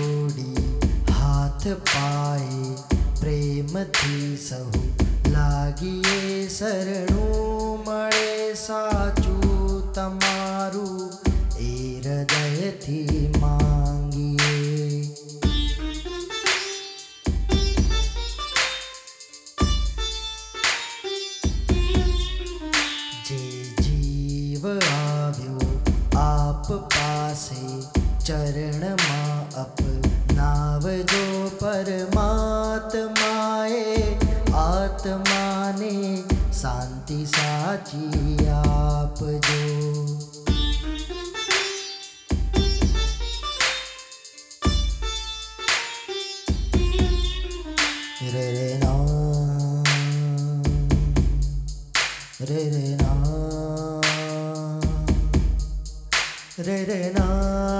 जोड़ी हाथ पाए, प्रेम थी सहु। लागिए शरणु मणे साचू तमारू। ए हृदय थी मांगिए। जे जीव आव्यो आप पासे चरण माँ अपनाव जो परमात्माए आत्मा ने शांति साची आप जो। re re na re re na re re na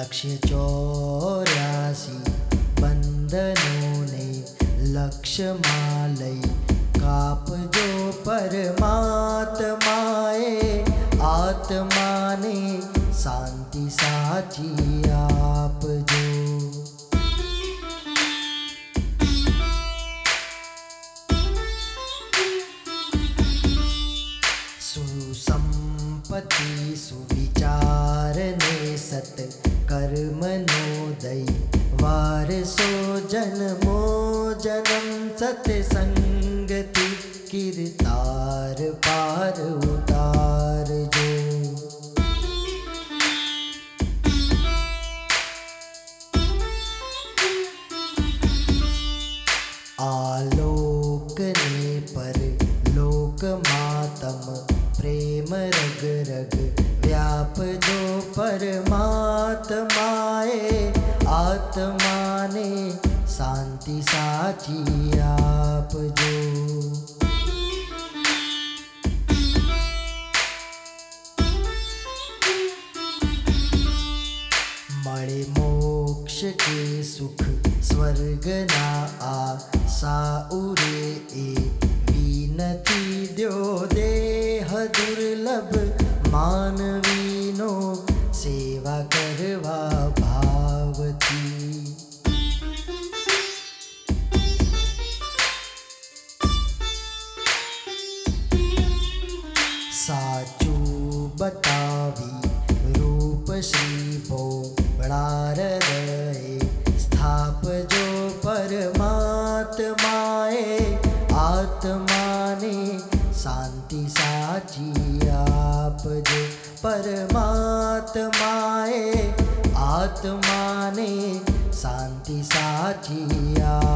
लक्ष्य चौरासी, बंधनों ने लक्ष्य मालई काप जो परमात्माए, आत्मा ने शांति साची आप जो। सुसंपत्ति सुविचार ने सत कर्मनोदयी। वार सोजन भोजनं सत्सङ्गति किर पार आए आत्मा ने शांति साथी आप जो। मणि मोक्ष के सुख स्वर्ग ना आ साउरे ए विनती दो देह दुर्लभ मानवीनो सेवा करवा સાચું બતાવી રૂપ શ્રી ભોળા હૃદયે સ્થાપજો પરમાત્માએ આત્માને શાંતિ સાચી આપજો પરમાત્માએ આત્માને શાંતિ સાચી આપ